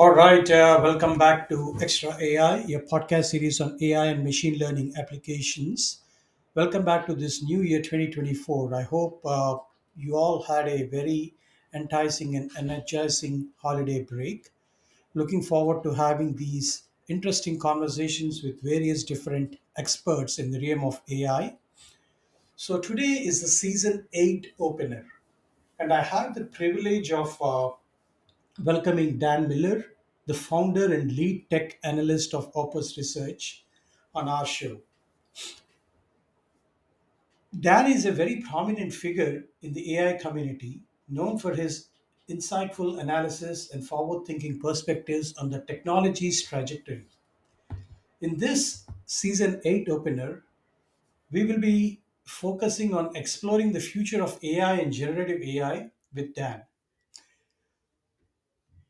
All right, uh, welcome back to Extra AI, your podcast series on AI and machine learning applications. Welcome back to this new year 2024. I hope uh, you all had a very enticing and energizing holiday break. Looking forward to having these interesting conversations with various different experts in the realm of AI. So, today is the season 8 opener, and I have the privilege of uh, welcoming Dan Miller, the founder and lead tech analyst of Opus Research, on our show. Dan is a very prominent figure in the AI community, known for his insightful analysis and forward thinking perspectives on the technology's trajectory. In this season 8 opener, we will be focusing on exploring the future of AI and generative AI with Dan.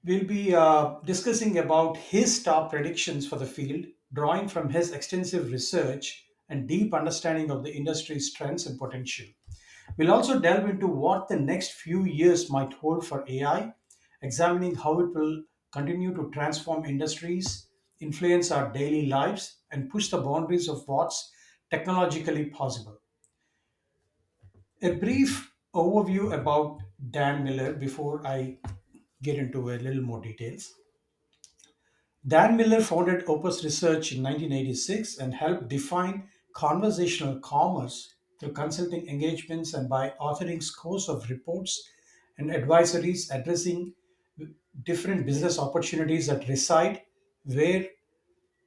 We'll be uh, discussing about his top predictions for the field, drawing from his extensive research and deep understanding of the industry's trends and potential. We'll also delve into what the next few years might hold for AI, examining how it will continue to transform industries, influence our daily lives, and push the boundaries of what's technologically possible. A brief overview about Dan Miller before I get into a little more details. Dan Miller founded Opus Research in 1986 and helped define conversational commerce through consulting engagements and by authoring scores of reports and advisories addressing different business opportunities that reside where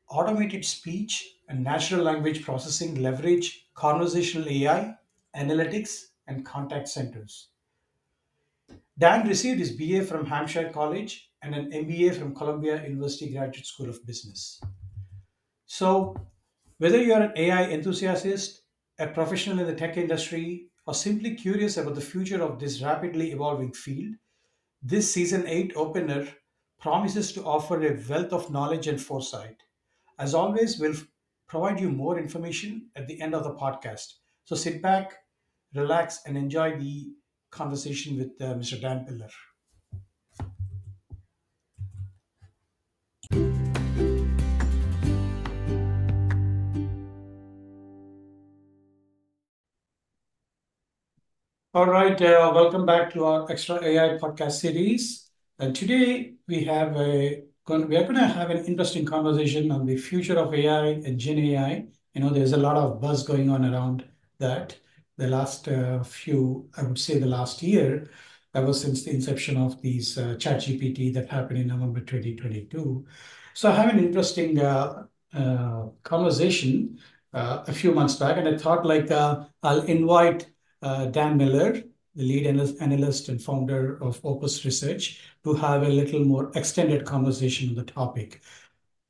automated speech and natural language processing leverage conversational AI, analytics, and contact centers. Dan received his BA from Hampshire College and an MBA from Columbia University Graduate School of Business. So, whether you are an AI enthusiast, a professional in the tech industry, or simply curious about the future of this rapidly evolving field, this season 8 opener promises to offer a wealth of knowledge and foresight. As always, we'll provide you more information at the end of the podcast. So sit back, relax, and enjoy the conversation with uh, Mr. Dan Miller. All right, uh, welcome back to our Extra AI podcast series. And today we have a we are going to have an interesting conversation on the future of AI and Gen AI. You know, there's a lot of buzz going on around that. The last uh, few, I would say, the last year, ever since the inception of these uh, ChatGPT that happened in November 2022. So I have an interesting uh, conversation a few months back, and I thought like I'll invite Dan Miller, the lead analyst and founder of Opus Research, to have a little more extended conversation on the topic.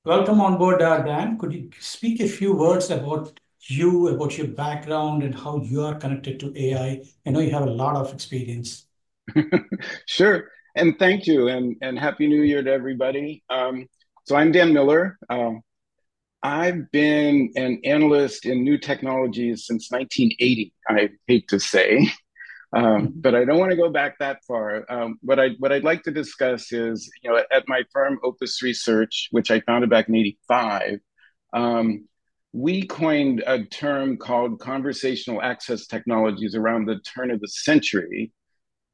Welcome on board, Dan. Could you speak a few words about you, about your background, and how you are connected to AI? I know you have a lot of experience. sure. And thank you, and, and Happy New Year to everybody. Um, so I'm Dan Miller. Um, I've been an analyst in new technologies since 1980. I hate to say, um, mm-hmm. but I don't want to go back that far. Um, what I what I'd like to discuss is, you know, at my firm Opus Research, which I founded back in '85, um, we coined a term called conversational access technologies around the turn of the century,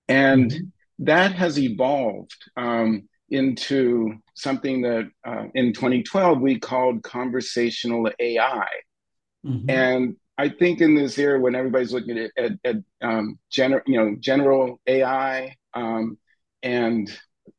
and mm-hmm. that has evolved. Um, into something that uh, in 2012 we called conversational AI. Mm-hmm. And I think in this era when everybody's looking at, at, at um, gener- you know, general AI um, and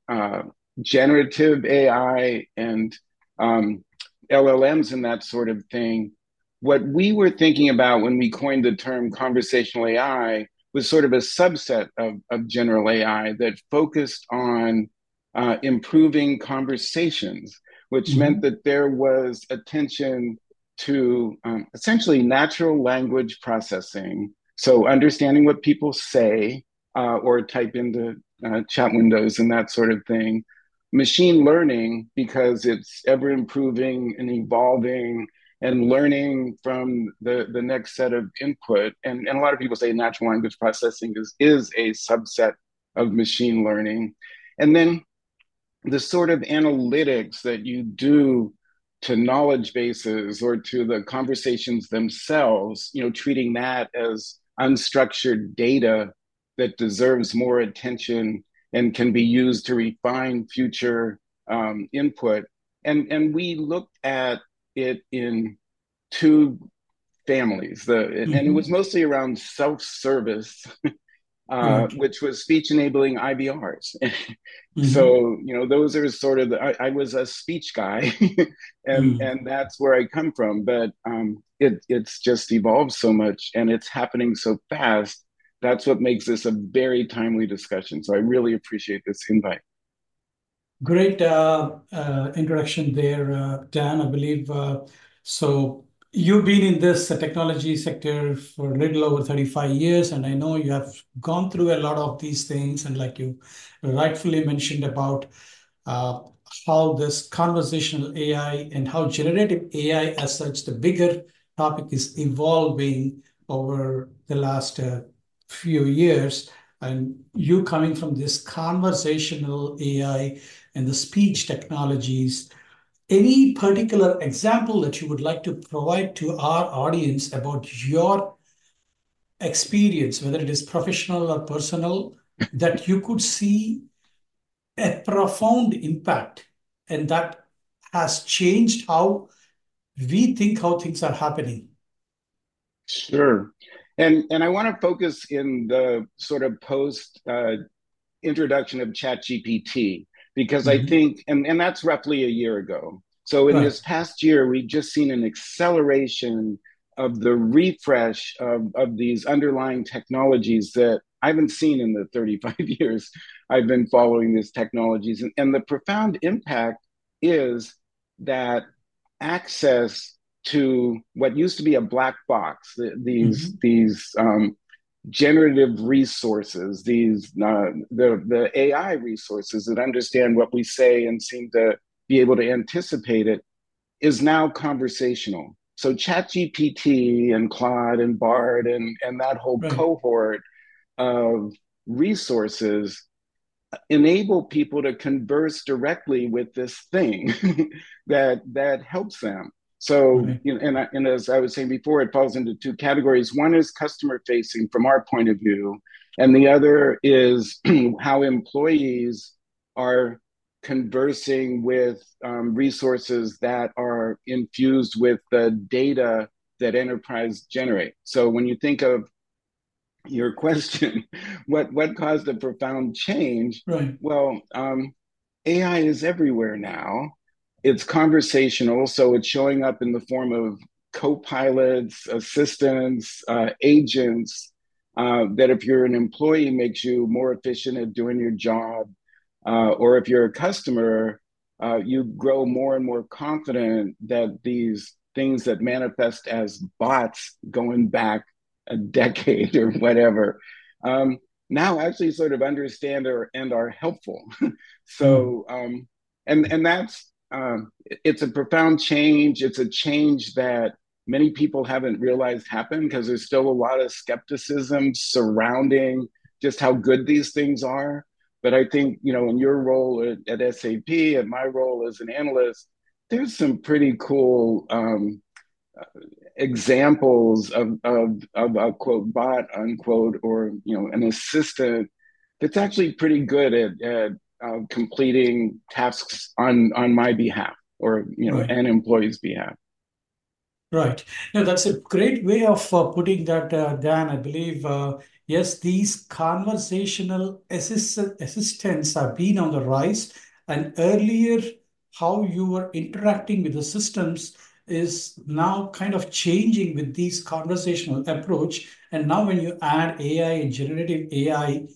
uh, generative AI and um, LLMs and that sort of thing, what we were thinking about when we coined the term conversational AI was sort of a subset of, of general AI that focused on uh, improving conversations, which mm-hmm. meant that there was attention to um, essentially natural language processing. So, understanding what people say uh, or type into uh, chat windows and that sort of thing. Machine learning, because it's ever improving and evolving and learning from the, the next set of input. And, and a lot of people say natural language processing is, is a subset of machine learning. And then the sort of analytics that you do to knowledge bases or to the conversations themselves, you know, treating that as unstructured data that deserves more attention and can be used to refine future um, input. And and we looked at it in two families. The mm-hmm. and it was mostly around self-service uh, which was speech enabling IVRs. mm-hmm. So, you know, those are sort of the, I, I was a speech guy and, mm. and that's where I come from. But um, it, it's just evolved so much and it's happening so fast. That's what makes this a very timely discussion. So I really appreciate this invite. Great uh, uh, introduction there, uh, Dan. I believe uh, so You've been in this technology sector for a little over 35 years, and I know you have gone through a lot of these things, and like you rightfully mentioned about uh, how this conversational AI and how generative AI as such, the bigger topic is evolving over the last uh, few years. And you coming from this conversational AI and the speech technologies, any particular example that you would like to provide to our audience about your experience, whether it is professional or personal, that you could see a profound impact and that has changed how we think how things are happening? Sure. And, and I want to focus in the sort of post uh, introduction of ChatGPT because mm-hmm. I think, and, and that's roughly a year ago. So in right. this past year, we've just seen an acceleration of the refresh of, of these underlying technologies that I haven't seen in the 35 years I've been following these technologies. And, and the profound impact is that access to what used to be a black box, the, these, mm-hmm. these um, generative resources, these uh, the the AI resources that understand what we say and seem to be able to anticipate it, is now conversational. So ChatGPT and Claude and Bard and and that whole right. cohort of resources enable people to converse directly with this thing that that helps them so, right. you know, and, I, and as I was saying before, it falls into two categories. One is customer facing from our point of view, and the other is how employees are conversing with um, resources that are infused with the data that enterprise generate. So when you think of your question, what what caused a profound change? Right. Well, um, AI is everywhere now it's conversational, so it's showing up in the form of co-pilots, assistants, uh, agents. Uh, that if you're an employee makes you more efficient at doing your job, uh, or if you're a customer, uh, you grow more and more confident that these things that manifest as bots going back a decade or whatever um, now actually sort of understand or and are helpful. so hmm. um, and and that's um, it's a profound change. It's a change that many people haven't realized happened because there's still a lot of skepticism surrounding just how good these things are. But I think, you know, in your role at, at SAP and my role as an analyst, there's some pretty cool um, examples of, of, of a quote bot unquote or you know an assistant that's actually pretty good at, at uh, completing tasks on on my behalf or you know right. an employee's behalf. Right. Now that's a great way of uh, putting that uh, dan i believe uh, yes these conversational assist- assistants have been on the rise and earlier how you were interacting with the systems is now kind of changing with these conversational approach. And now when you add ai and generative ai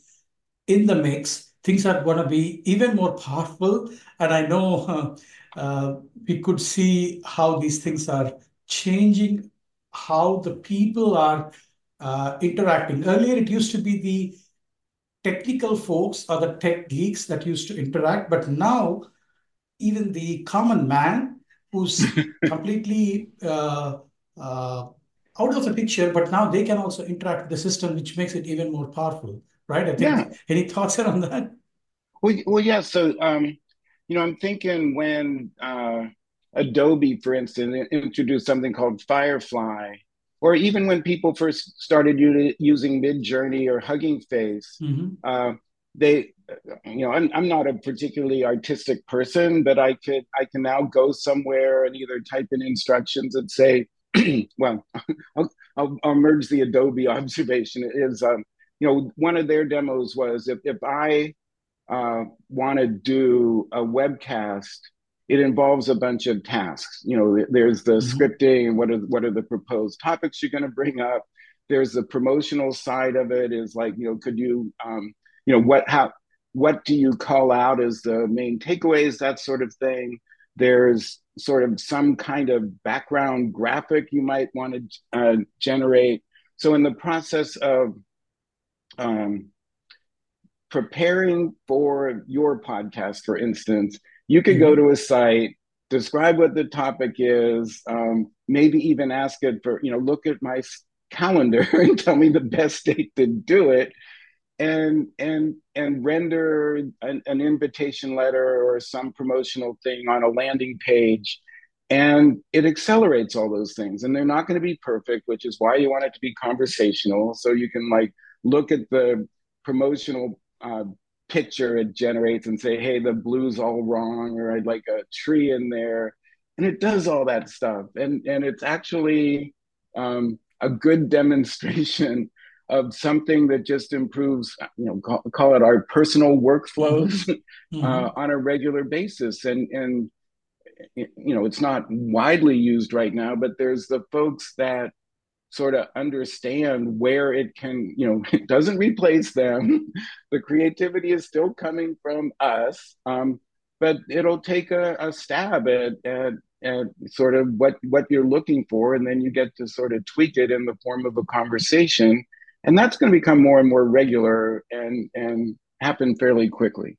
in the mix things are going to be even more powerful. And I know uh, we could see how these things are changing, how the people are uh, interacting. Earlier, it used to be the technical folks or the tech geeks that used to interact, but now even the common man who's completely uh, uh, out of the picture, but now they can also interact with the system, which makes it even more powerful right? I think yeah. any thoughts on that? Well, well, yeah. So, um, you know, I'm thinking when uh, Adobe, for instance, introduced something called Firefly, or even when people first started using Midjourney or Hugging Face, mm-hmm. uh, they, you know, I'm, I'm not a particularly artistic person, but I could, I can now go somewhere and either type in instructions and say, well, I'll, I'll, I'll, merge the Adobe observation. Is um, you know, one of their demos was if if I uh, want to do a webcast, it involves a bunch of tasks. You know, there's the mm-hmm. scripting what are what are the proposed topics you're going to bring up. There's the promotional side of it. Is like you know, could you um, you know what how what do you call out as the main takeaways that sort of thing there's sort of some kind of background graphic you might want to uh, generate. So, in the process of um, preparing for your podcast, for instance, you could go mm-hmm. to a site, describe what the topic is, um, maybe even ask it for, you know, look at my calendar and tell me the best date to do it and and and render an, an, invitation letter or some promotional thing on a landing page and it accelerates all those things and they're not going to be perfect which is why you want it to be conversational so you can like look at the promotional uh, picture it generates and say hey the blue's all wrong or i'd like a tree in there and it does all that stuff and and it's actually um, a good demonstration of something that just improves, you know, call, call it our personal workflows mm-hmm. mm-hmm. uh, on a regular basis. And and you know, it's not widely used right now, but there's the folks that sort of understand where it can, you know, it doesn't replace them. the creativity is still coming from us, um, but it'll take a, a stab at, at at sort of what what you're looking for, and then you get to sort of tweak it in the form of a conversation and that's going to become more and more regular and and happen fairly quickly.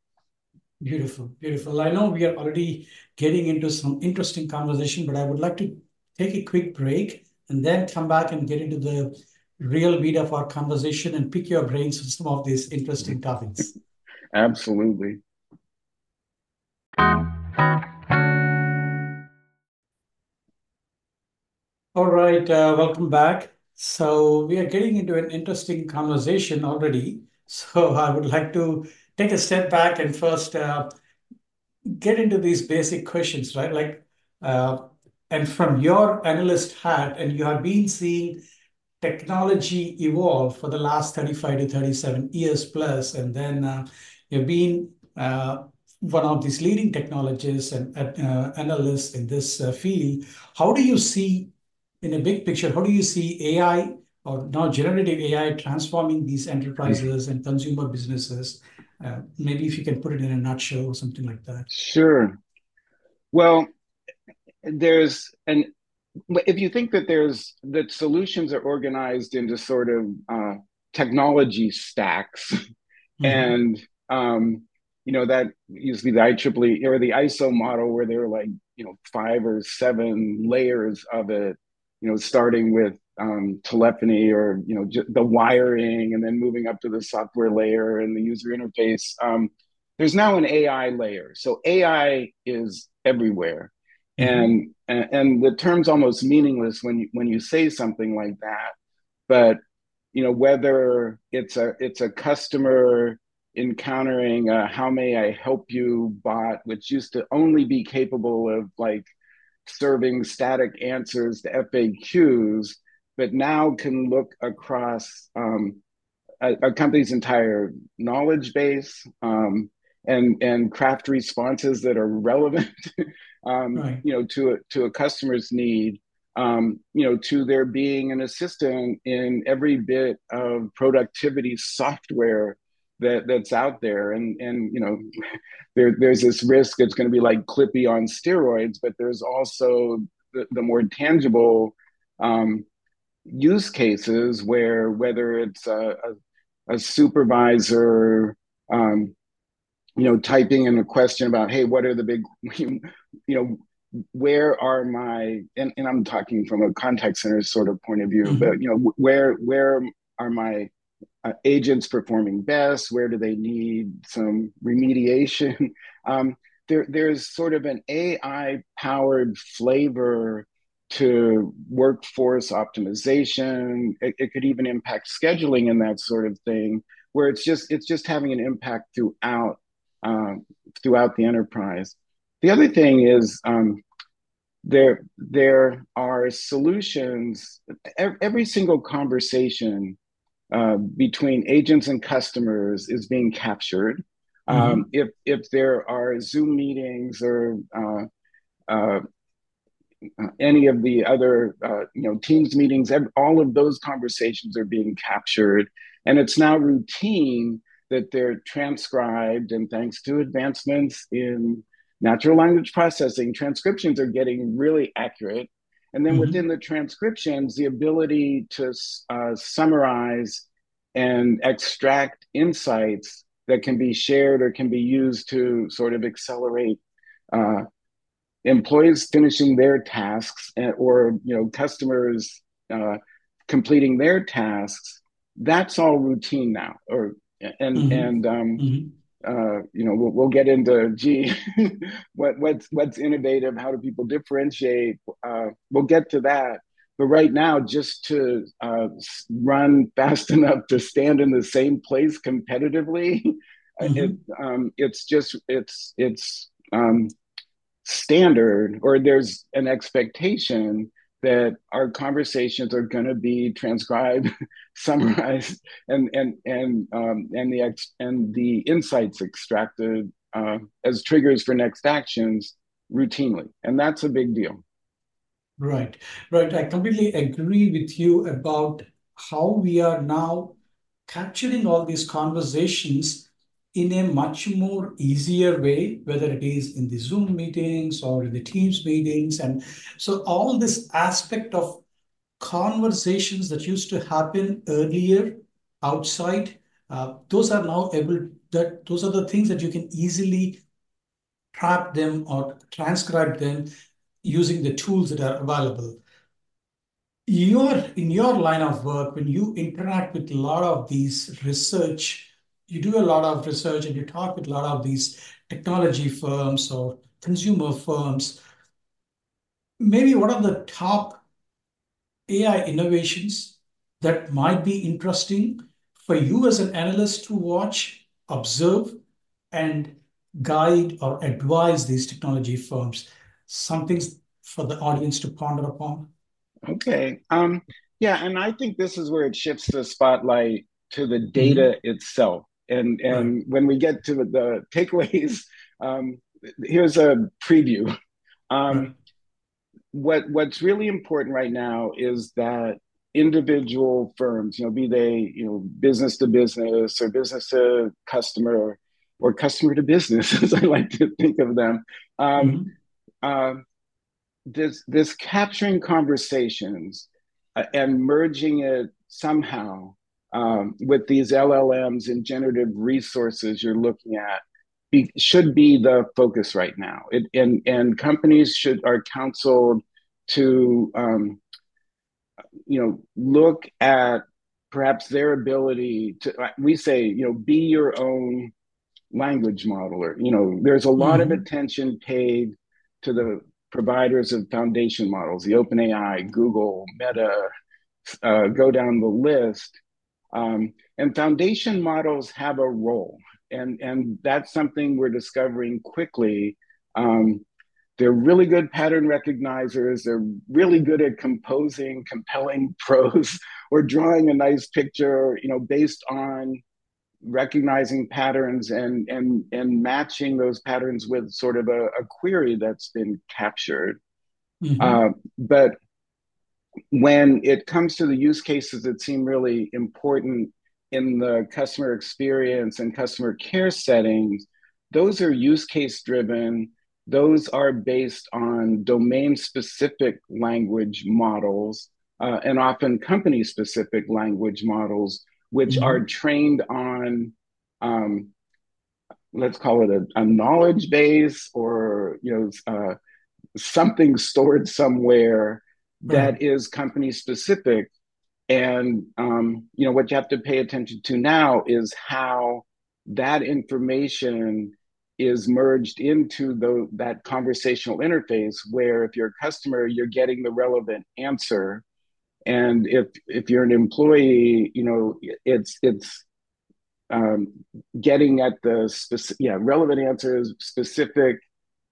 Beautiful beautiful. I know we are already getting into some interesting conversation but i would like to take a quick break and then come back and get into the real meat of our conversation and pick your brains on some of these interesting topics absolutely all right uh, welcome back so we are getting into an interesting conversation already. So I would like to take a step back and first uh, get into these basic questions, right? Like, uh, and from your analyst hat, and you have been seeing technology evolve for the last 35 to 37 years plus, and then uh, you've been uh, one of these leading technologists and uh, analysts in this field. How do you see in a big picture, how do you see AI or now generative AI transforming these enterprises and consumer businesses? Maybe if you can put it in a nutshell or something like that. Sure. Well, there's an if you think that there's that solutions are organized into sort of uh, technology stacks, mm-hmm. and um, you know that usually the IEEE or the ISO model where there are like you know five or seven layers of it, you know, starting with um, telephony or you know the wiring, and then moving up to the software layer and the user interface. Um, there's now an AI layer, so AI is everywhere. And, and and the term's almost meaningless when you when you say something like that. But you know whether it's a it's a customer encountering a how may I help you bot, which used to only be capable of like serving static answers to FAQs, but now can look across um, a, a, company's entire knowledge base um, and and craft responses that are relevant, um, right. you know, to a, to a customer's need. Um, you know, to there being an assistant in every bit of productivity software that that's out there and and you know there there's this risk it's going to be like clippy on steroids but there's also the, the more tangible um, use cases where whether it's a, a, a supervisor um, you know typing in a question about hey what are the big you know where are my and, and i'm talking from a contact center sort of point of view mm-hmm. but you know where where are my uh, agents performing best? Where do they need some remediation? Um, there there's sort of an AI powered flavor to workforce optimization. It, it, could even impact scheduling and that sort of thing, where it's just it's just having an impact throughout um, throughout the enterprise. The other thing is um, there there are solutions. Every single conversation uh, between agents and customers is being captured. Mm-hmm. Um, if if there are Zoom meetings or uh, uh, any of the other uh, you know Teams meetings, all of those conversations are being captured, and it's now routine that they're transcribed. And thanks to advancements in natural language processing, transcriptions are getting really accurate. And then mm-hmm. within the transcriptions, the ability to uh, summarize and extract insights that can be shared or can be used to sort of accelerate uh, employees finishing their tasks and, or you know customers uh, completing their tasks. That's all routine now, or and mm-hmm. and um, mm-hmm. Uh, you know, we'll, we'll, get into gee, what what's what's innovative? How do people differentiate? Uh, we'll get to that. But right now, just to uh, run fast enough to stand in the same place competitively, mm-hmm. it, um, it's just it's it's um, standard, or there's an expectation that our conversations are going to be transcribed, summarized, and and and um, and the ex- and the insights extracted uh, as triggers for next actions routinely, and that's a big deal. Right, right. I completely agree with you about how we are now capturing all these conversations in a much more easier way, whether it is in the Zoom meetings or in the Teams meetings. And so all this aspect of conversations that used to happen earlier outside, uh, those are now able that those are the things that you can easily trap them or transcribe them using the tools that are available. Your in your line of work, when you interact with a lot of these research you do a lot of research and you talk with a lot of these technology firms or consumer firms, maybe what are the top AI innovations that might be interesting for you as an analyst to watch, observe, and guide or advise these technology firms? Something for the audience to ponder upon. Okay. Um, yeah, and I think this is where it shifts the spotlight to the data mm-hmm. itself. And and right. when we get to the takeaways, um, here's a preview. Um, right. What what's really important right now is that individual firms, you know, be they you know business to business or business to customer or customer to business, as I like to think of them. Um, mm-hmm. uh, this this capturing conversations uh, and merging it somehow um, with these LLMs and generative resources you're looking at be, should be the focus right now. It, and and companies should are counseled to um, you know look at perhaps their ability to we say you know be your own language modeler. You know there's a lot mm-hmm. of attention paid to the providers of foundation models, the OpenAI, Google, Meta, uh, go down the list um, and foundation models have a role, and, and that's something we're discovering quickly. Um, they're really good pattern recognizers. They're really good at composing compelling prose or drawing a nice picture, you know, based on recognizing patterns and and and matching those patterns with sort of a, a query that's been captured. Mm-hmm. Uh, but when it comes to the use cases that seem really important in the customer experience and customer care settings, those are use case driven. Those are based on domain specific language models uh, and often company specific language models, which mm-hmm. are trained on, um, let's call it a, a, knowledge base or you know uh, something stored somewhere that is company specific. And um, you know what you have to pay attention to now is how that information is merged into the, that conversational interface where if you're a customer you're getting the relevant answer and if if you're an employee you know it's it's um, getting at the specific yeah relevant answers specific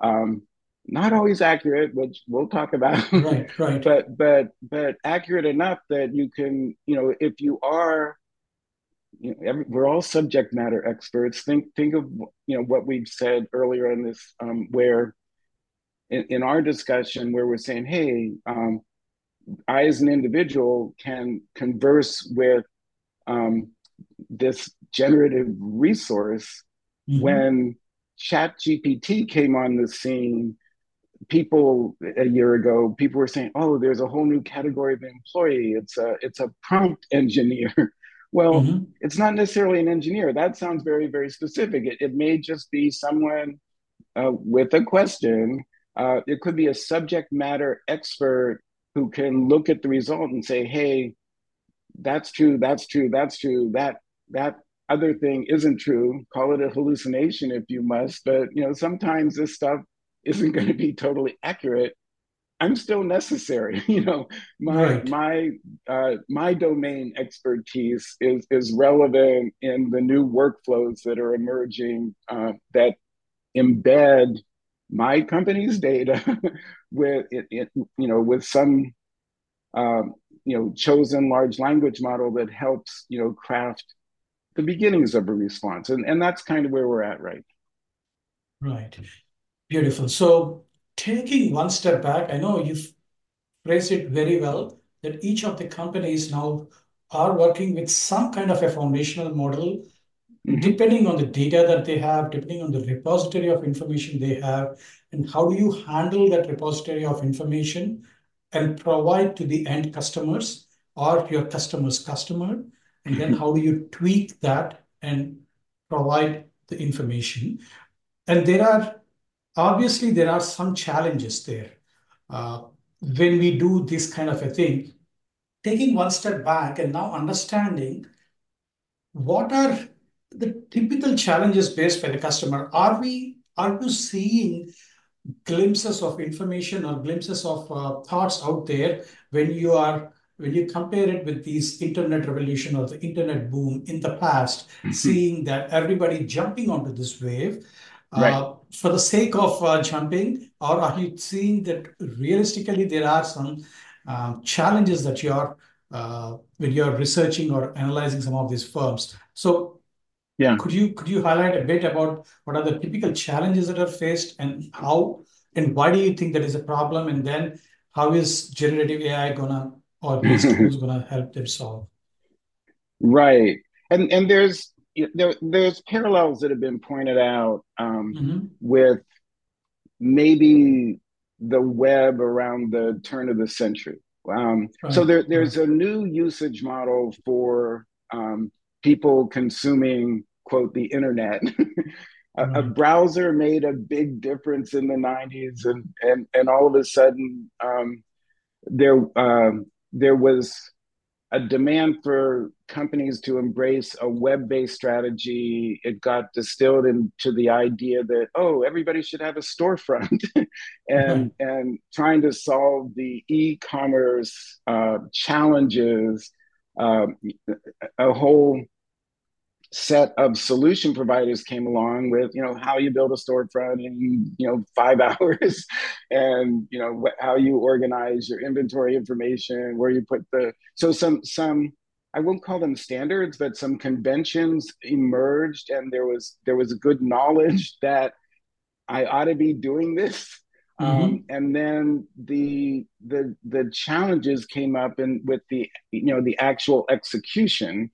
um, not always accurate which we'll talk about right right but but but accurate enough that you can you know if you are you know, every, we're all subject matter experts. Think think of you know what we've said earlier in this, um, where in, in, our discussion, where we're saying, hey, um, I as an individual can converse with um, this generative resource. Mm-hmm. When Chat GPT came on the scene, people a year ago, people were saying, "Oh, there's a whole new category of employee. It's a it's a prompt engineer." Well, mm-hmm. it's not necessarily an engineer. That sounds very, very specific. It, it may just be someone uh, with a question. Uh, it could be a subject matter expert who can look at the result and say, "Hey, that's true. That's true. That's true. That that other thing isn't true. Call it a hallucination if you must. But you know, sometimes this stuff isn't going to be totally accurate. I'm still necessary. You know, my right. my uh, my domain expertise is is relevant in the new workflows that are emerging uh, that embed my company's data with it, it, you know with some um, you know chosen large language model that helps you know craft the beginnings of a response and and that's kind of where we're at right right beautiful so taking one step back, I know you've phrased it very well that each of the companies now are working with some kind of a foundational model, mm-hmm. depending on the data that they have, depending on the repository of information they have, and how do you handle that repository of information and provide to the end customers or your customer's customer, and then how do you tweak that and provide the information. And there are Obviously, there are some challenges there. Uh, when we do this kind of a thing, taking one step back and now understanding what are the typical challenges faced by the customer. Are we are you seeing glimpses of information or glimpses of uh, thoughts out there when you are when you compare it with these internet revolution or the internet boom in the past, mm-hmm. seeing that everybody jumping onto this wave, Right. Uh, for the sake of uh, jumping, or are you seeing that realistically there are some um, challenges that you're uh, when you're researching or analyzing some of these firms? So yeah, could you could you highlight a bit about what are the typical challenges that are faced and how and why do you think that is a problem? And then how is generative AI gonna or these tools gonna help them solve? Right. And and there's there, there's parallels that have been pointed out um, mm-hmm. with maybe the web around the turn of the century. Um, right. So there, there's a new usage model for um, people consuming, quote, the internet. a, right. a, browser made a big difference in the 90s, and, and, and all of a sudden, um, there, uh, there was a demand for companies to embrace a web-based strategy it got distilled into the idea that oh everybody should have a storefront and mm-hmm. and trying to solve the e-commerce uh, challenges um, a whole set of solution providers came along with you know how you build a storefront in you know five hours and you know wh- how you organize your inventory information where you put the so some some i won't call them standards but some conventions emerged and there was there was good knowledge that i ought to be doing this mm-hmm. um, and then the the the challenges came up and with the you know the actual execution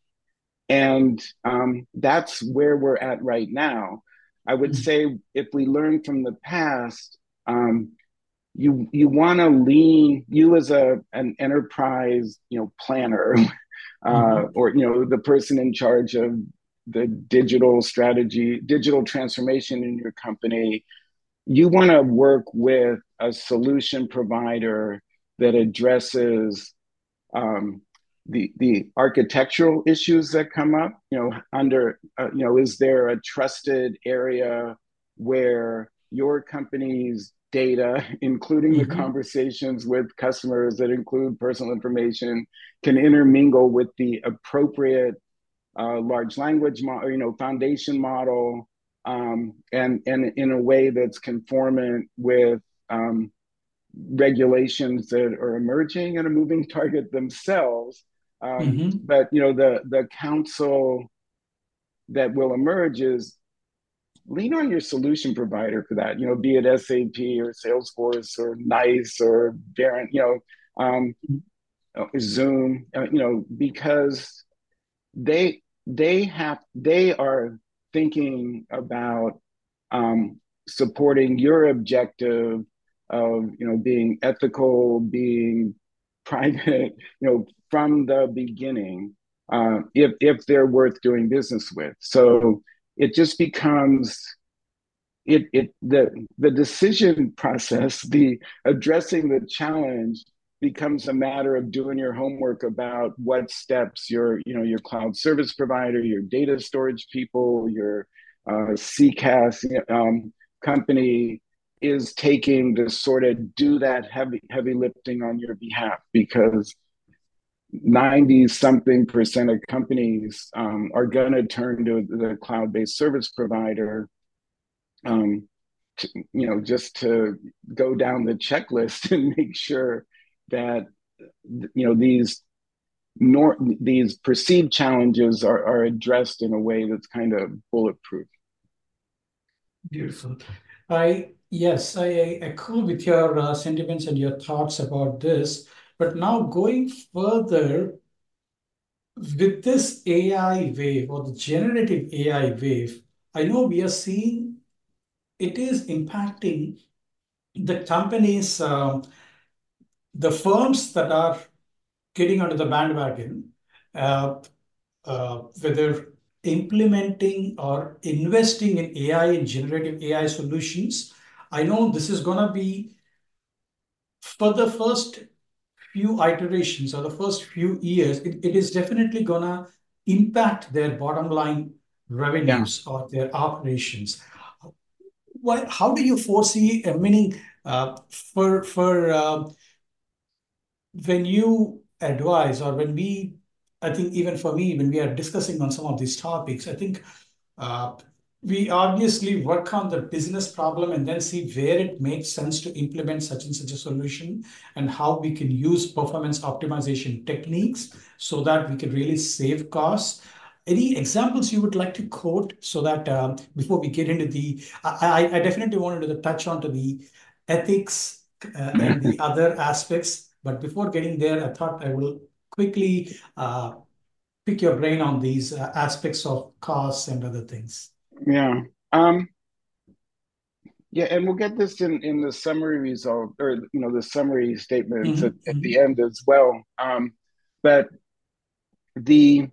and um, that's where we're at right now. I would mm-hmm. say if we learn from the past, um, you you want to lean you as a an enterprise you know planner uh, mm-hmm. or you know the person in charge of the digital strategy digital transformation in your company you want to work with a solution provider that addresses um, the the architectural issues that come up you know under uh, you know is there a trusted area where your company's data, including the Mm-hmm. conversations with customers that include personal information, can intermingle with the appropriate uh, large language model, you know, foundation model, um, and and in a way that's conformant with um, regulations that are emerging and a moving target themselves. Um, Mm-hmm. but you know, the the counsel that will emerge is lean on your solution provider for that. You know, be it SAP or Salesforce or NICE or Verint, you know, um, Zoom, uh, you know, because they they have they are thinking about um, supporting your objective of you know being ethical, being private, you know, from the beginning. Uh, if if they're worth doing business with, so it just becomes it it the the decision process, the addressing the challenge becomes a matter of doing your homework about what steps your you know your cloud service provider, your data storage people, your uh, CCaaS um, company is taking to sort of do that heavy heavy lifting on your behalf because 90 something percent of companies um, are going to turn to the cloud based service provider um, to, you know just to go down the checklist and make sure that you know these nor these perceived challenges are, are addressed in a way that's kind of bulletproof Beautiful. I yes, I, I echo with your uh, sentiments and your thoughts about this. But now going further with this AI wave or the generative AI wave, I know we are seeing it is impacting the companies, um, the firms that are getting onto the bandwagon, uh, uh, whether implementing or investing in AI and generative AI solutions. I know this is going to be for the first few iterations or the first few years, it, it is definitely going to impact their bottom line revenues yeah. or their operations. What, how do you foresee, uh, meaning uh, for, for uh, when you advise or when we I think even for me, when we are discussing on some of these topics, I think uh, we obviously work on the business problem and then see where it makes sense to implement such and such a solution and how we can use performance optimization techniques so that we can really save costs. Any examples you would like to quote so that um, before we get into the, I, I definitely wanted to touch on to the ethics uh, and the other aspects. But before getting there, I thought I will quickly uh, pick your brain on these uh, aspects of costs and other things. Yeah. Um, yeah, and we'll get this in, in the summary result or you know the summary statements mm-hmm. at, at, the end as well. Um, but the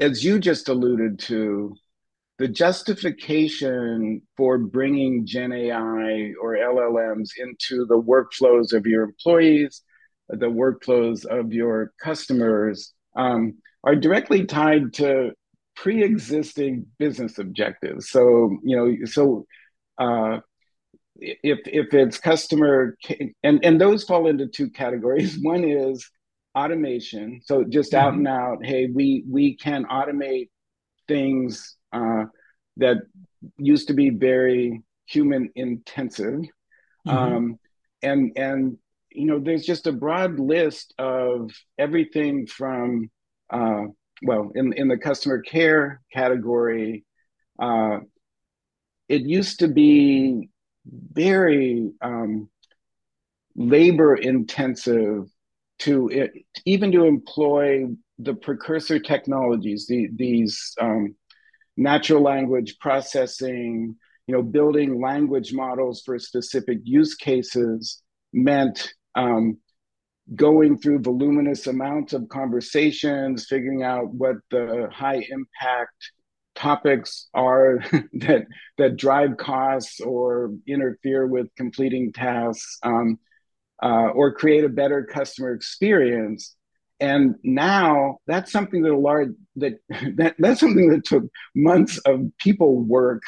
as you just alluded to, the justification for bringing Gen AI or LLMs into the workflows of your employees the workflows of your customers um, are directly tied to pre-existing business objectives. So you know, so uh, if if it's customer and and those fall into two categories. One is automation. So just mm-hmm. out and out, hey, we we can automate things uh, that used to be very human intensive. Mm-hmm. Um, and and you know, there's just a broad list of everything from, uh, well, in, in the customer care category, uh, it used to be very um, labor intensive to it, even to employ the precursor technologies, the, these um, natural language processing, you know, building language models for specific use cases meant um, going through voluminous amounts of conversations, figuring out what the high impact topics are that that drive costs or interfere with completing tasks um, uh, or create a better customer experience and now that's something that a large that, that that's something that took months of people work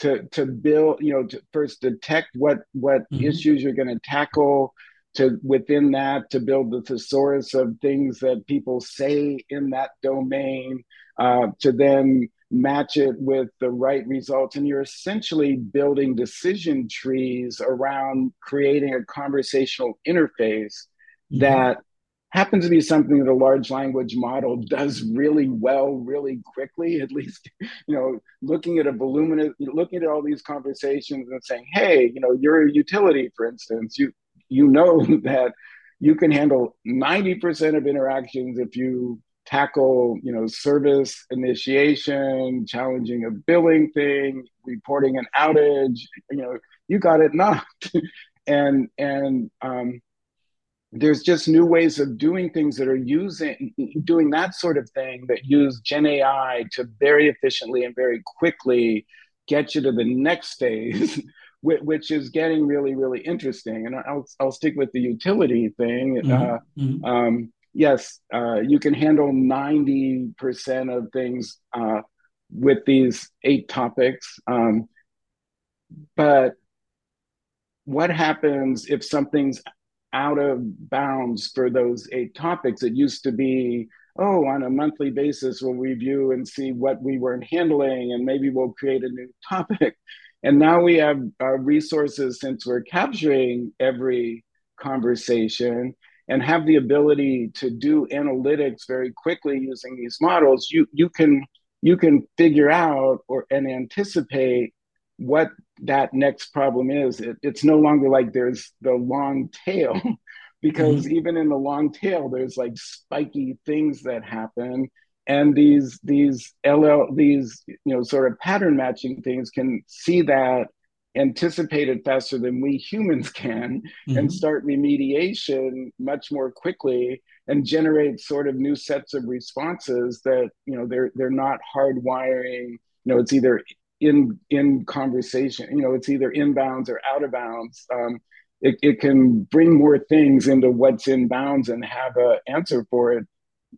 to to build you know to first detect what what mm-hmm. issues you're going to tackle to within that to build the thesaurus of things that people say in that domain uh, to then match it with the right results and you're essentially building decision trees around creating a conversational interface mm-hmm. that happens to be something that a large language model does really well really quickly at least you know looking at a voluminous looking at all these conversations and saying hey you know you're a utility for instance you you know that you can handle 90% of interactions if you tackle you know service initiation challenging a billing thing reporting an outage you know you got it knocked. And and um, there's just new ways of doing things that are using doing that sort of thing that use gen ai to very efficiently and very quickly get you to the next phase which is getting really really interesting and i'll, I'll stick with the utility thing mm-hmm. Uh, mm-hmm. Um, yes uh, you can handle 90% of things uh, with these eight topics um, but what happens if something's out of bounds for those eight topics. It used to be, oh, on a monthly basis, we'll review and see what we weren't handling, and maybe we'll create a new topic. And now we have uh, resources since we're capturing every conversation and have the ability to do analytics very quickly using these models. You you can you can figure out or and anticipate what that next problem is. It, it's no longer like there's the long tail, because mm-hmm. even in the long tail, there's like spiky things that happen, and these these LL these you know sort of pattern matching things can see that anticipated faster than we humans can mm-hmm. and start remediation much more quickly and generate sort of new sets of responses that you know they're they're not hardwiring you know it's either in in conversation. You know, it's either inbounds or out of bounds. Um, it, it can bring more things into what's in bounds and have an answer for it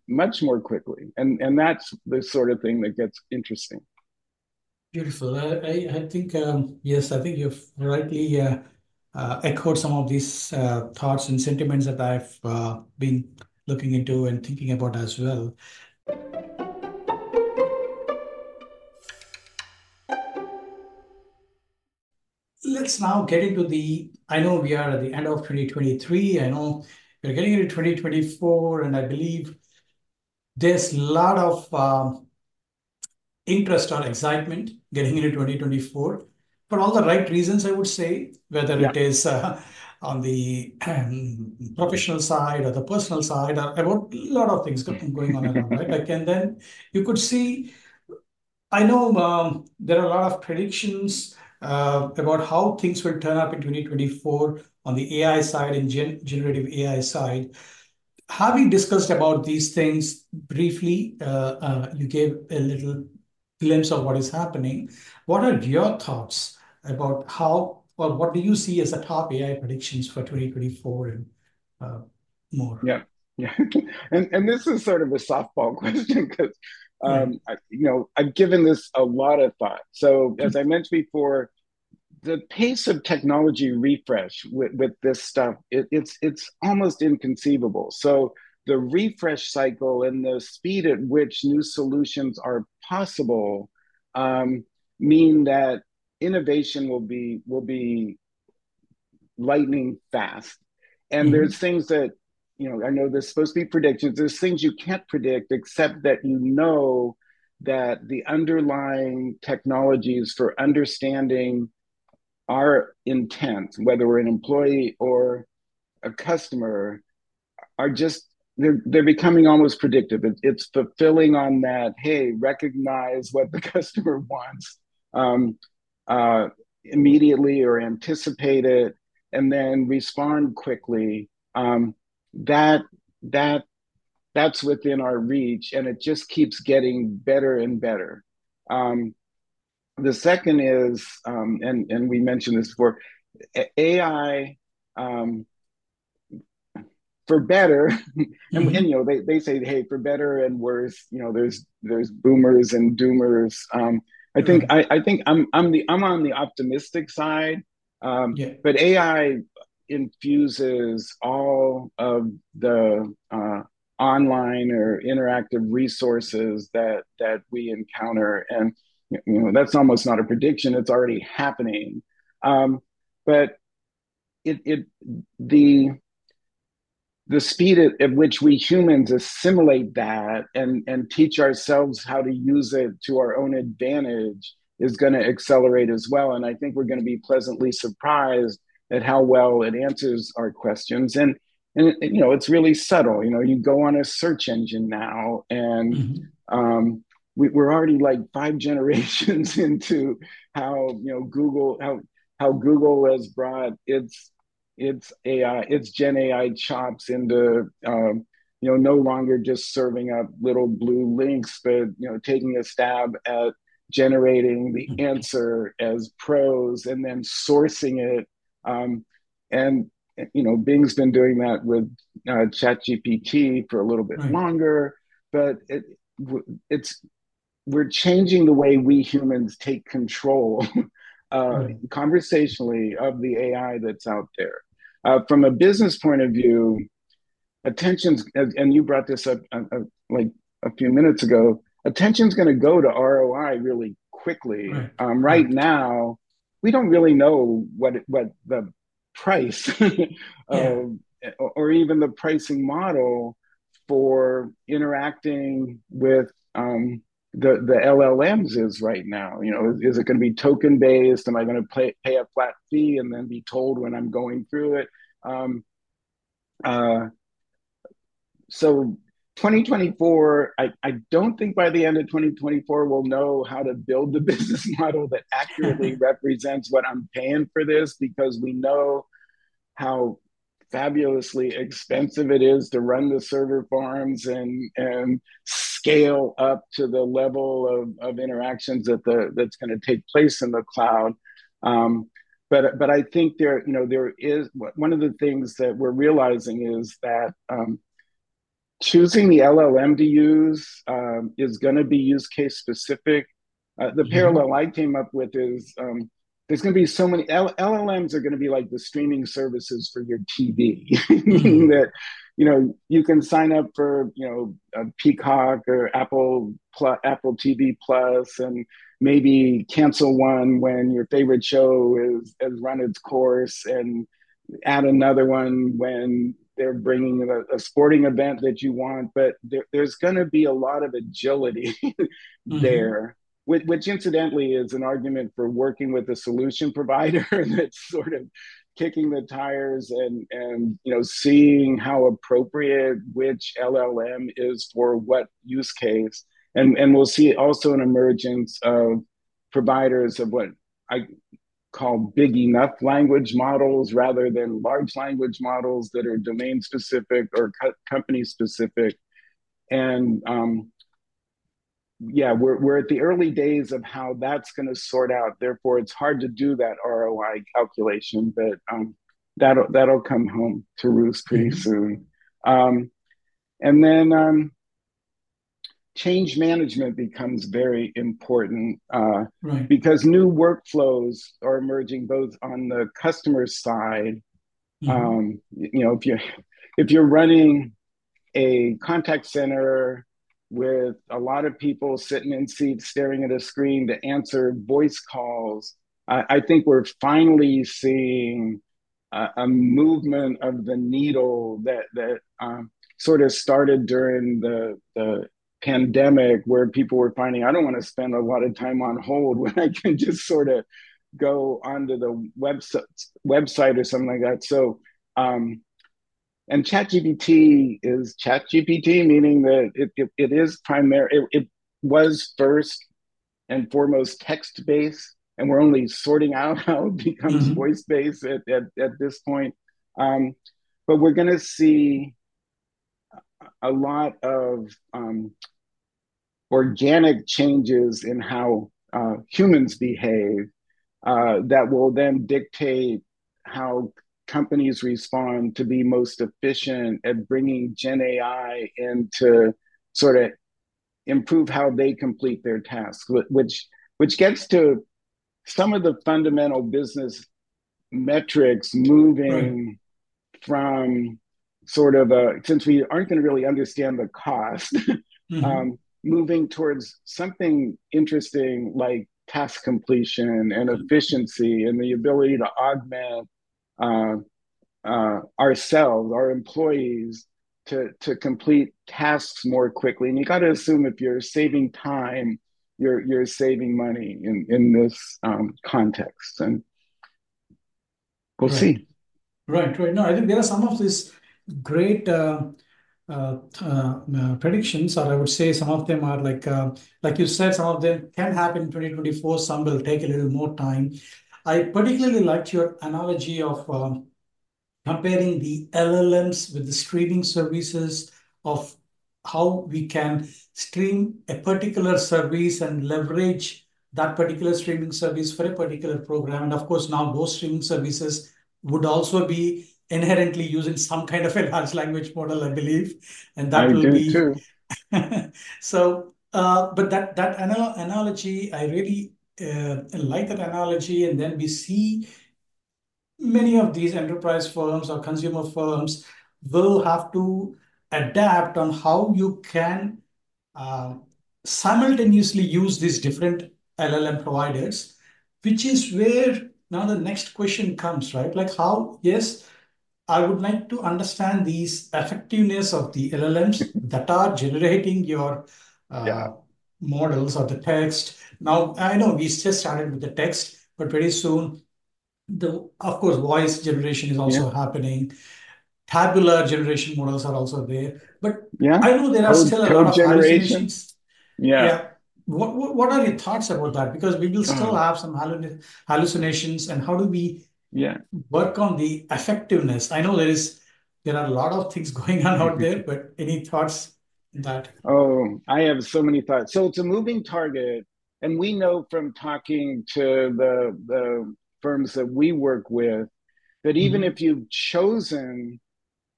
much more quickly. And and that's the sort of thing that gets interesting. Beautiful. I, I, I think, um, yes, I think you've rightly uh, uh, echoed some of these uh, thoughts and sentiments that I've uh, been looking into and thinking about as well. let's now get into the, I know we are at the end of 2023. I know we're getting into 2024, and I believe there's a lot of um, interest or excitement getting into 2024 for all the right reasons, I would say, whether yeah. it is uh, on the um, professional side or the personal side, or about a lot of things going on around, right? Like, and then you could see, I know um, there are a lot of predictions uh, about how things will turn up in 2024 on the AI side and generative AI side. Having discussed about these things briefly, uh, uh, you gave a little glimpse of what is happening. What are your thoughts about how or what do you see as the top AI predictions for 2024 and more? Yeah. Yeah. And and this is sort of a softball question because um, I, you know, I've given this a lot of thought. So, as I mentioned before, the pace of technology refresh with, with this stuff, it, it's it's almost inconceivable. So, the refresh cycle and the speed at which new solutions are possible um, mean that innovation will be will be lightning fast. And mm-hmm. there's things that you know, I know there's supposed to be predictions. There's things you can't predict except that you know that the underlying technologies for understanding our intent, whether we're an employee or a customer, are just they're they're becoming almost predictive. It, it's fulfilling on that. Hey, recognize what the customer wants um, uh, immediately or anticipate it, and then respond quickly. Um, that that that's within our reach and it just keeps getting better and better um, the second is um, and and we mentioned this before ai um, for better and, mm-hmm. and, you know they, they say hey for better and worse you know there's there's boomers and doomers um, I think Right. I, I think I'm I'm the I'm on the optimistic side. Um, Yeah. but AI infuses all of the uh, online or interactive resources that that we encounter, and you know that's almost not a prediction; it's already happening. Um, but it it the the speed at, at, which we humans assimilate that and and teach ourselves how to use it to our own advantage is going to accelerate as well and i think we're going to be pleasantly surprised at how well it answers our questions and and you know it's really subtle you know you go on a search engine now and Mm-hmm. um, we, we're already like five generations into how you know google how how google has brought its its AI, its Gen AI chops into, um, you know, no longer just serving up little blue links, but you know, taking a stab at generating the answer as prose and then sourcing it. Um, and you know, Bing's been doing that with uh, ChatGPT for a little bit Right. longer, but it, it's we're changing the way we humans take control uh, Right. conversationally of the AI that's out there. Uh, from a business point of view, attention's and you brought this up uh, uh, like a few minutes ago. Attention's going to go to ROI really quickly. Right. Um, right Right. now, we don't really know what what the price Yeah. or even the pricing model for interacting with um, the the LLMs is right now. You know, is, is it going to be token based? Am I going to pay pay a flat fee and then be told when I'm going through it? Um, uh, so 2024, I, I don't think by the end of 2024 we'll know how to build the business model that accurately represents what I'm paying for this because we know how fabulously expensive it is to run the server farms and and scale up to the level of, of interactions that the that's going to take place in the cloud. Um, but but I think there you know there is one of the things that we're realizing is that um, choosing the LLM to use um, is going to be use case specific. Uh, the Mm-hmm. parallel I came up with is um, there's going to be so many L- LLMs are going to be like the streaming services for your TV, meaning Mm-hmm. that you know you can sign up for you know a Peacock or Apple Plus, Apple TV Plus, and maybe cancel one when your favorite show is has run its course, and add another one when they're bringing a, a sporting event that you want. But there, there's going to be a lot of agility Mm-hmm. there which, which incidentally is an argument for working with a solution provider that's sort of kicking the tires and and you know seeing how appropriate which LLM is for what use case. And and we'll see also an emergence of providers of what I call big enough language models rather than large language models that are domain specific or co- company specific. And um, yeah, we're we're at the early days of how that's going to sort out. Therefore, it's hard to do that ROI calculation, but um, that'll that'll come home to roost pretty Mm-hmm. soon. Um, and then um, change management becomes very important uh, Right. because new workflows are emerging both on the customer side. Mm-hmm. Um, you know, if you if you're running a contact center with a lot of people sitting in seats staring at a screen to answer voice calls. I, I think we're finally seeing a, a, movement of the needle that that um, sort of started during the the pandemic, where people were finding I don't want to spend a lot of time on hold when I can just sort of go onto the website website or something like that. So um, and ChatGPT is ChatGPT, meaning that it, it, it is primary. It, it, was first and foremost text based, and we're only sorting out how it becomes Mm-hmm. voice based at, at, at, this point. Um, but we're going to see a lot of um, organic changes in how uh, humans behave uh, that will then dictate how companies respond to be most efficient at bringing Gen AI in to sort of improve how they complete their tasks, which which gets to some of the fundamental business metrics moving right. from sort of a since we aren't going to really understand the cost mm-hmm. um, moving towards something interesting like task completion and efficiency and the ability to augment uh, uh, ourselves our employees to to complete tasks more quickly. And you got to assume if you're saving time you're you're saving money in in this um, context. And we'll right. see. Right right. No i think there are some of these great uh, uh, uh, predictions, or I would say some of them are like, like you said, some of them can happen in 2024, some will take a little more time. I particularly liked your analogy of um, comparing the LLMs with the streaming services of how we can stream a particular service and leverage that particular streaming service for a particular program. And of course, now those streaming services would also be inherently using some kind of a large language model, I believe, and that I will do be too. so. Uh, but that that anal analogy, I really uh, like that analogy, and then we see many of these enterprise firms or consumer firms will have to adapt on how you can uh, simultaneously use these different LLM providers, which is where now the next question comes, right? Like how, yes, I would like to understand these effectiveness of the LLMs that are generating your uh, yeah. models or the text. Now, I know we just started with the text, but very soon, the of course, voice generation is also yeah. happening. Tabular generation models are also there. But yeah. I know there are code, still a lot of hallucinations. Yeah. yeah. What, what are your thoughts about that? Because we will still uh-huh. have some hallucinations, and how do we yeah work on the effectiveness i know there is there are a lot of things going on out there but any thoughts that oh i have so many thoughts so it's a moving target and we know from talking to the the firms that we work with that even mm-hmm. if you've chosen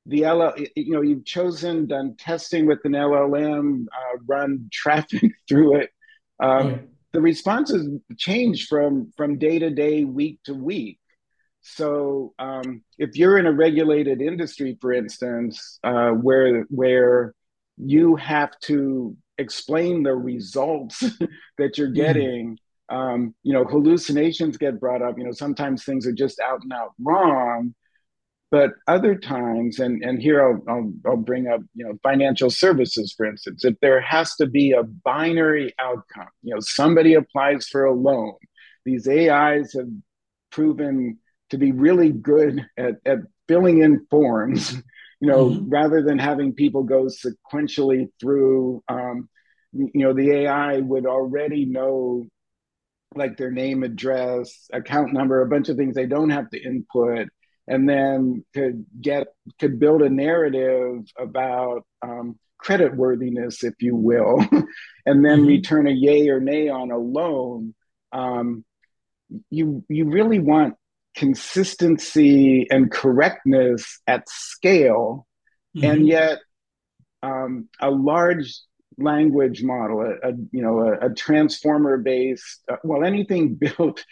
the LL, you know, you've chosen done testing with an LLM, uh, run traffic through it. Um, The responses change from from day to day, week to week. So um, if you're in a regulated industry, for instance, uh, where where you have to explain the results that you're mm-hmm. getting, mm. um, you know, hallucinations get brought up. You know, sometimes things are just out and out wrong, but other times, and and here I'll, I'll I'll bring up you know financial services, for instance, if there has to be a binary outcome, you know, somebody applies for a loan. These AIs have proven to be really good at, at filling in forms, you know, mm-hmm. rather than having people go sequentially through, um, you know, the AI would already know like their name, address, account number, a bunch of things they don't have to input, and then could get could build a narrative about um, credit worthiness, if you will, and then mm-hmm. return a yay or nay on a loan. Um, you you really want consistency and correctness at scale, mm-hmm. and yet um, a large language model, a, a you know a, a transformer based, uh, well anything built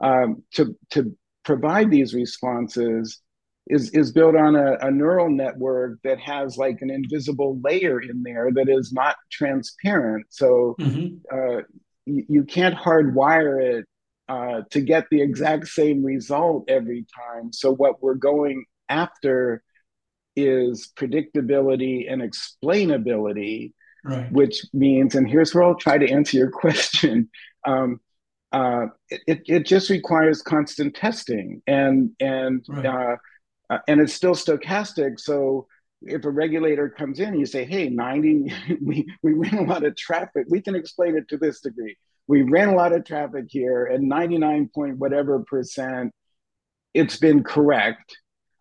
um, to to provide these responses is is built on a, a, neural network that has like an invisible layer in there that is not transparent. So mm-hmm. uh, you, you, can't hardwire it uh, to get the exact same result every time. So what we're going after is predictability and explainability, right. which means, and here's where I'll try to answer your question. Um, uh, it, it just requires constant testing and and right. uh, uh, and it's still stochastic. So if a regulator comes in and you say, "Hey, ninety, we we ran a lot of traffic," we can explain it to this degree we ran a lot of traffic here and 99 point whatever percent it's been correct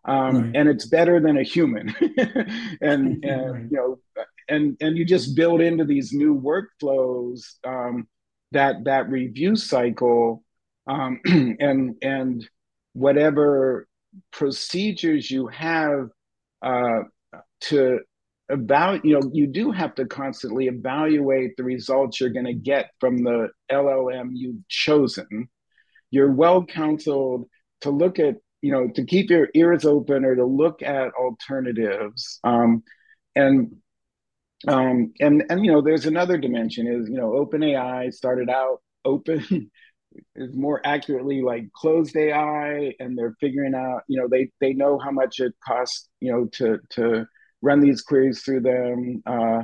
um, right. and it's better than a human and, and right. you know and and you just build into these new workflows um, that that review cycle um, and and whatever procedures you have uh, to about you know you do have to constantly evaluate the results you're going to get from the llm you've chosen. You're well counseled to look at you know to keep your ears open or to look at alternatives um, and um, and and you know there's another dimension is you know open ai started out open is more accurately like closed ai and they're figuring out you know they they know how much it costs you know to to run these queries through them. Uh,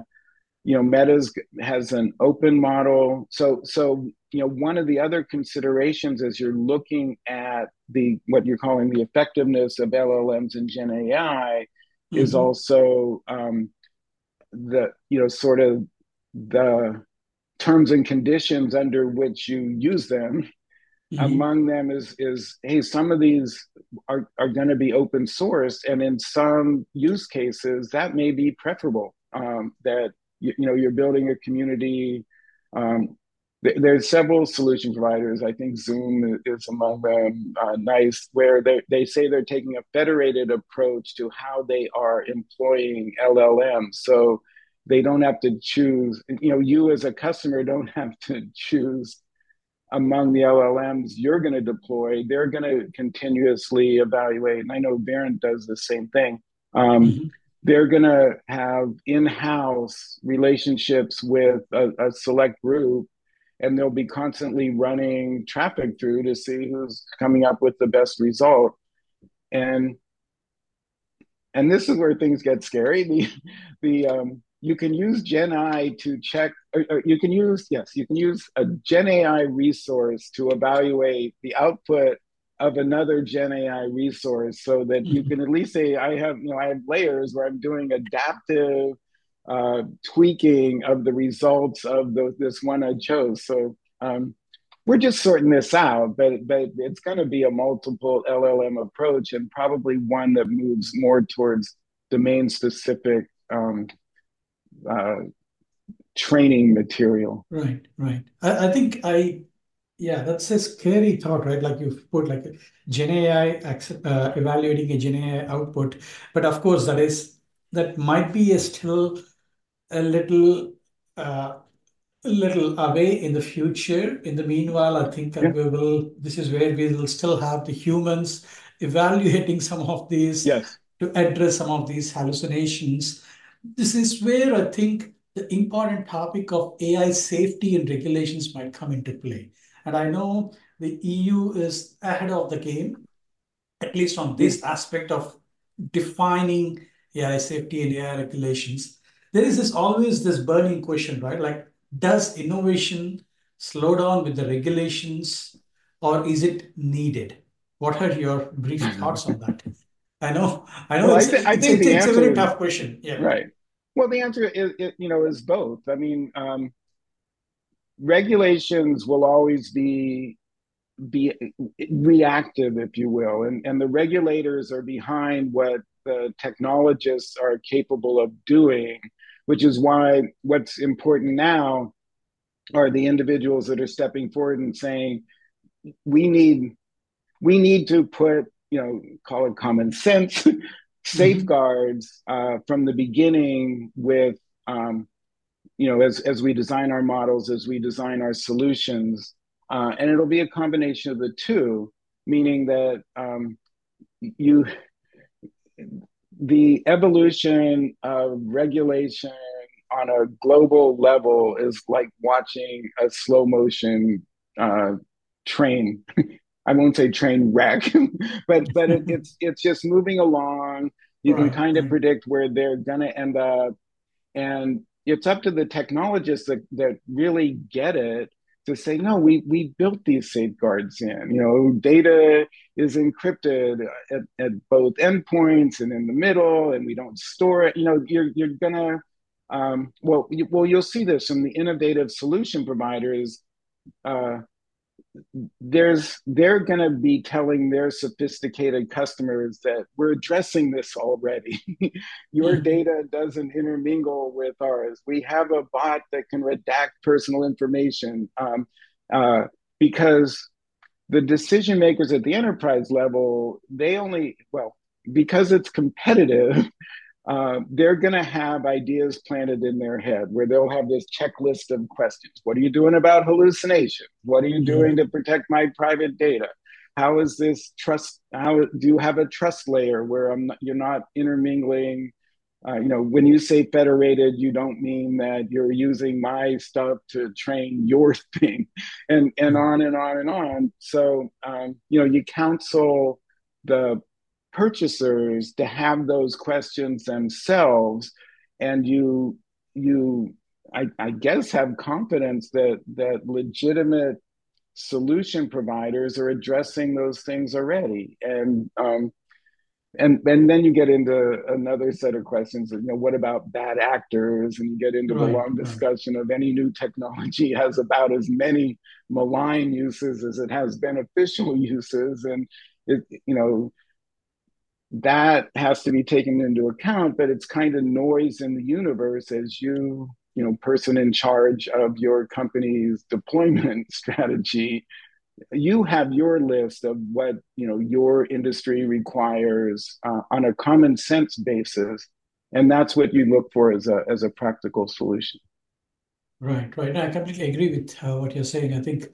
you know meta's has an open model. So so you know one of the other considerations as you're looking at the what you're calling the effectiveness of llms and gen ai mm-hmm. is also um, the you know sort of the terms and conditions under which you use them mm-hmm. among them is is hey some of these are, are going to be open source and in some use cases that may be preferable um, that you, you know you're building a community um, th- there's several solution providers i think zoom is among them uh, nice where they, they say they're taking a federated approach to how they are employing llms so they don't have to choose you know you as a customer don't have to choose among the llms you're going to deploy they're going to continuously evaluate and i know Verint does the same thing. Um, mm-hmm. they're going to have in-house relationships with a, a, select group and they'll be constantly running traffic through to see who's coming up with the best result. And and this is where things get scary. The the um, you can use gen ai to check or, or you can use yes you can use a gen ai resource to evaluate the output of another Gen AI resource so that you mm-hmm. can at least say, I have, you know, I have layers where I'm doing adaptive uh, tweaking of the results of the, this one I chose. So um, we're just sorting this out, but but it's going to be a multiple LLM approach and probably one that moves more towards domain specific um, uh, training material. Right, right. I, I think I yeah, that's a scary thought, right? Like you put like Gen AI uh, evaluating a Gen AI output, but of course that is that might be a still a little uh, a little away in the future. In the meanwhile, I think yeah. we will. This is where we will still have the humans evaluating some of these yes. to address some of these hallucinations. This is where I think the important topic of AI safety and regulations might come into play and I know the EU is ahead of the game, at least on this hmm. aspect of defining AI safety and AI regulations. There is this always this burning question, right? Like, does innovation slow down with the regulations or is it needed? What are your brief hmm. thoughts on that? I know, I know well, I, th- I think it's, it's, it's a very tough question. Yeah. Right. Well, the answer is, it, you know, is both. I mean, um, regulations will always be be reactive, if you will, and and the regulators are behind what the technologists are capable of doing, which is why what's important now are the individuals that are stepping forward and saying we need we need to put you know call it common sense safeguards uh, from the beginning with um, you know, as as we design our models, as we design our solutions, uh, and it'll be a combination of the two, meaning that um, you the evolution of regulation on a global level is like watching a slow motion uh, train. I won't say train wreck, but but it, it's it's just moving along. You right. can kind of predict where they're going to end up, and it's up to the technologists that, that really get it to say no we we built these safeguards in you know data is encrypted at, at both endpoints and in the middle and we don't store it you know you're you're gonna um, well you, well you'll see this from the innovative solution providers uh, there's they're going to be telling their sophisticated customers that we're addressing this already your mm-hmm. data doesn't intermingle with ours we have a bot that can redact personal information um, uh, because the decision makers at the enterprise level they only well because it's competitive uh, they're going to have ideas planted in their head where they'll have this checklist of questions. What are you doing about hallucination? What are you doing to protect my private data? How is this trust? How do you have a trust layer where not, you're not intermingling? Uh, you know, when you say federated, you don't mean that you're using my stuff to train your thing, and and on and on and on. So, um, you know, you counsel the purchasers to have those questions themselves. And you you I, I, guess have confidence that that legitimate solution providers are addressing those things already. And um, and and then you get into another set of questions you know what about bad actors? And you get into right, the long discussion of any new technology has about as many malign uses as it has beneficial uses. And it you know that has to be taken into account but it's kind of noise in the universe as you you know person in charge of your company's deployment strategy. You have your list of what you know your industry requires uh, on a common sense basis and that's what you look for as a as a practical solution. Right right. I completely agree with uh, what you're saying. I think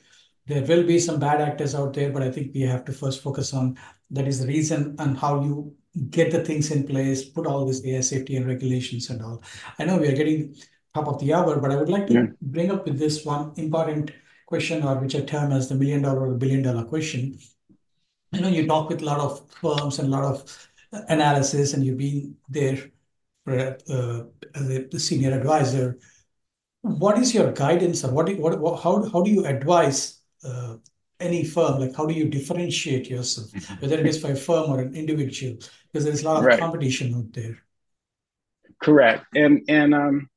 there will be some bad actors out there, but I think we have to first focus on that is the reason and how you get the things in place, put all this AI safety and regulations and all. I know we are getting top of the hour, but I would like to yeah. bring up with this one important question, or which I term as the million dollar or billion dollar question. I know you talk with a lot of firms and a lot of analysis, and you've been there for, uh, as a senior advisor. What is your guidance, or what, what, how, how do you advise uh, any firm? Like, how do you differentiate yourself, mm-hmm. whether it is for a firm or an individual? Because there's a lot of right. competition out there. Correct, and and um,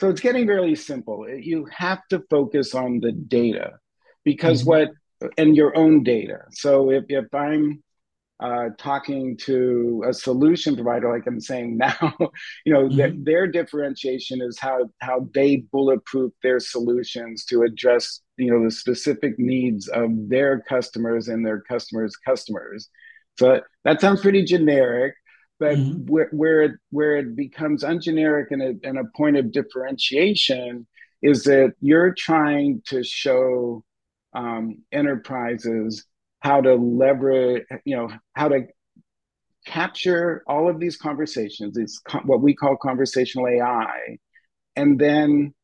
so it's getting really simple. You have to focus on the data because mm-hmm. what and your own data. So if if I'm uh, talking to a solution provider, like I'm saying now, you know, mm-hmm. their, their differentiation is how how they bulletproof their solutions to address you know the specific needs of their customers and their customers' customers. So that sounds pretty generic, but mm-hmm. where where it, where it becomes ungeneric and a, and a point of differentiation is that you're trying to show um, enterprises how to leverage, you know, how to capture all of these conversations. It's what we call conversational AI, and then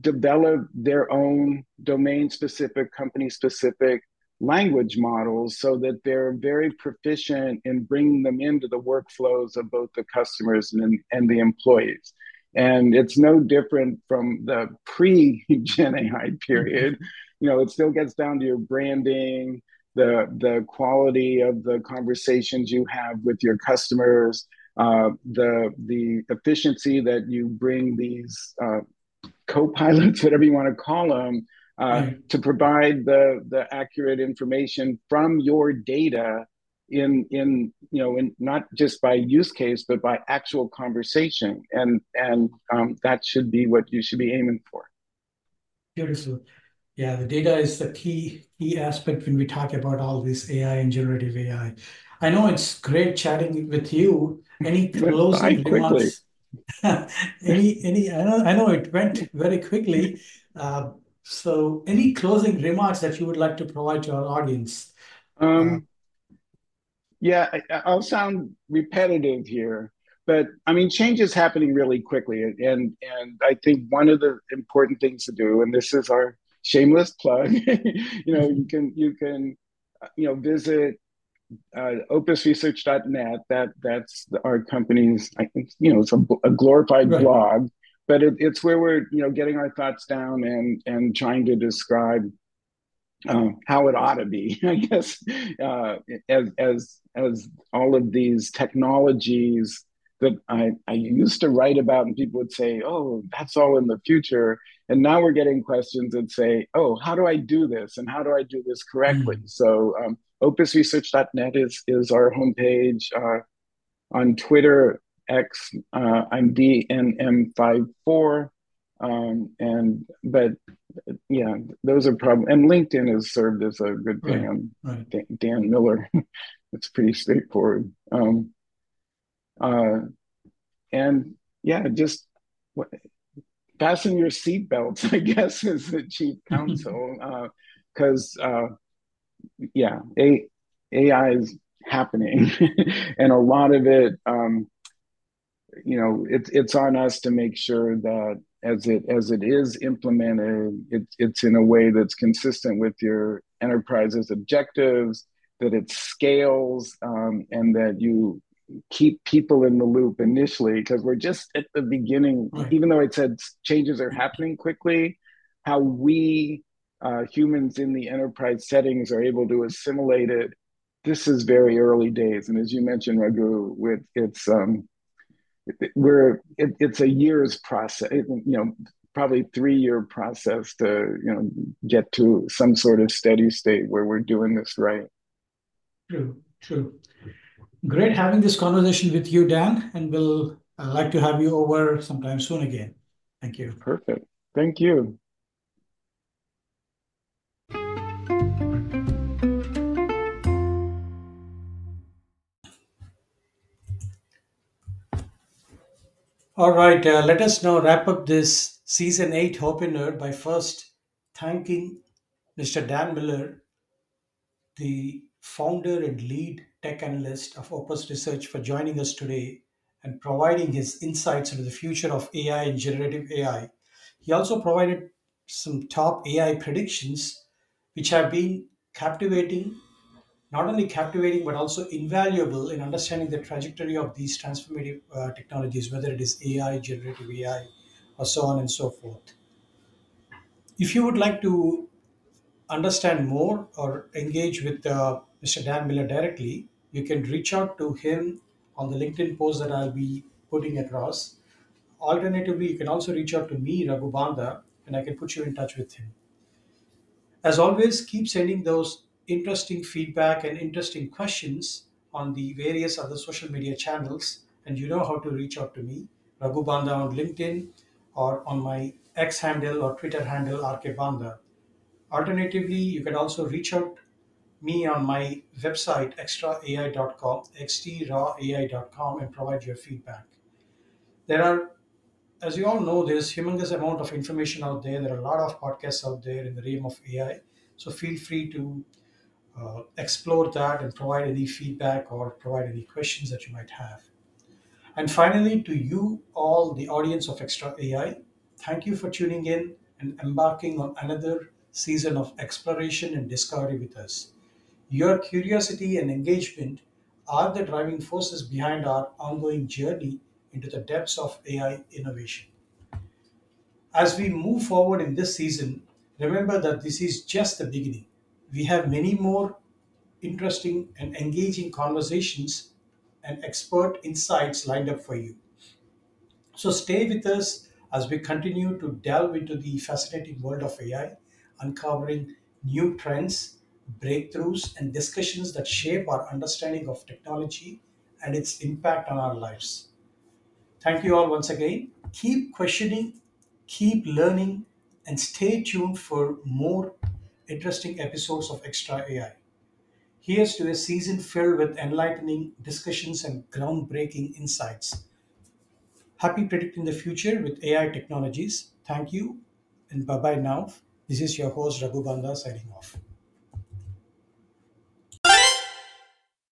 develop their own domain specific, company specific language models so that they're very proficient in bringing them into the workflows of both the customers and, and the employees. And it's no different from the pre Gen AI period you know, it still gets down to your branding, the the quality of the conversations you have with your customers, uh, the the efficiency that you bring these uh, co-pilots, whatever you want to call them, uh, right. to provide the the accurate information from your data in in you know in not just by use case but by actual conversation. And and um, that should be what you should be aiming for. Beautiful yeah, the data is the key key aspect when we talk about all this AI and generative AI. I know it's great chatting with you. Any closing remarks? any any I know I know it went very quickly. Uh, so any closing remarks that you would like to provide to our audience? Um, yeah, I, I'll sound repetitive here, but I mean, change is happening really quickly, and and I think one of the important things to do, and this is our shameless plug. you know, you can you can you know visit uh, opusresearch.net. That that's our company's. I think you know it's a, a glorified right. blog, but it, it's where we're you know getting our thoughts down and and trying to describe uh, how it ought to be. I guess uh, as as as all of these technologies that I, I used to write about and people would say, oh, that's all in the future. And now we're getting questions that say, oh, how do I do this? And how do I do this correctly? Mm. So um, opusresearch.net is, is our homepage. Uh, on Twitter, X, uh, I'm DNM54. Um, and, but yeah, those are problems. and LinkedIn has served as a good thing. Right. I'm right. Dan, Dan Miller. it's pretty straightforward. Um, uh, and yeah, just fasten your seatbelts, I guess, is the chief counsel, because uh, uh, yeah, a, AI is happening, and a lot of it, um, you know, it's it's on us to make sure that as it as it is implemented, it, it's in a way that's consistent with your enterprise's objectives, that it scales, um, and that you keep people in the loop initially because we're just at the beginning. Right. Even though it said changes are happening quickly, how we uh, humans in the enterprise settings are able to assimilate it. This is very early days, and as you mentioned, Raghu, with it's um, we're it, it's a year's process. You know, probably three year process to you know get to some sort of steady state where we're doing this right. True, true. Great having this conversation with you, Dan, and we'll I'd like to have you over sometime soon again. Thank you. Perfect. Thank you. All right, uh, let us now wrap up this season 8 Hope Hopinar by first thanking Mr. Dan Miller, the founder and lead tech analyst of Opus Research, for joining us today and providing his insights into the future of AI and generative AI. He also provided some top AI predictions, which have been captivating not only captivating but also invaluable in understanding the trajectory of these transformative uh, technologies, whether it is AI, generative AI, or so on and so forth. If you would like to understand more or engage with uh, Mr. Dan Miller directly, you can reach out to him on the LinkedIn post that I'll be putting across. Alternatively, you can also reach out to me, Raghu Banda, and I can put you in touch with him. As always, keep sending those interesting feedback and interesting questions on the various other social media channels. And you know how to reach out to me, Raghu Banda on LinkedIn or on my X handle or Twitter handle, RK Banda. Alternatively, you can also reach out me on my website, xtraai.com, xtraai.com, and provide your feedback. There are, as you all know, there's humongous amount of information out there. There are a lot of podcasts out there in the realm of AI. So feel free to uh, explore that and provide any feedback or provide any questions that you might have. And finally, to you all, the audience of Extra AI, thank you for tuning in and embarking on another season of exploration and discovery with us. Your curiosity and engagement are the driving forces behind our ongoing journey into the depths of AI innovation. As we move forward in this season, remember that this is just the beginning we have many more interesting and engaging conversations and expert insights lined up for you. So stay with us as we continue to delve into the fascinating world of AI, uncovering new trends, breakthroughs, and discussions that shape our understanding of technology and its impact on our lives. Thank you all once again. Keep questioning, keep learning, and stay tuned for more interesting episodes of Extra AI. Here's to a season filled with enlightening discussions and groundbreaking insights. Happy predicting the future with AI technologies. Thank you and bye bye now. This is your host Raghu Banda signing off.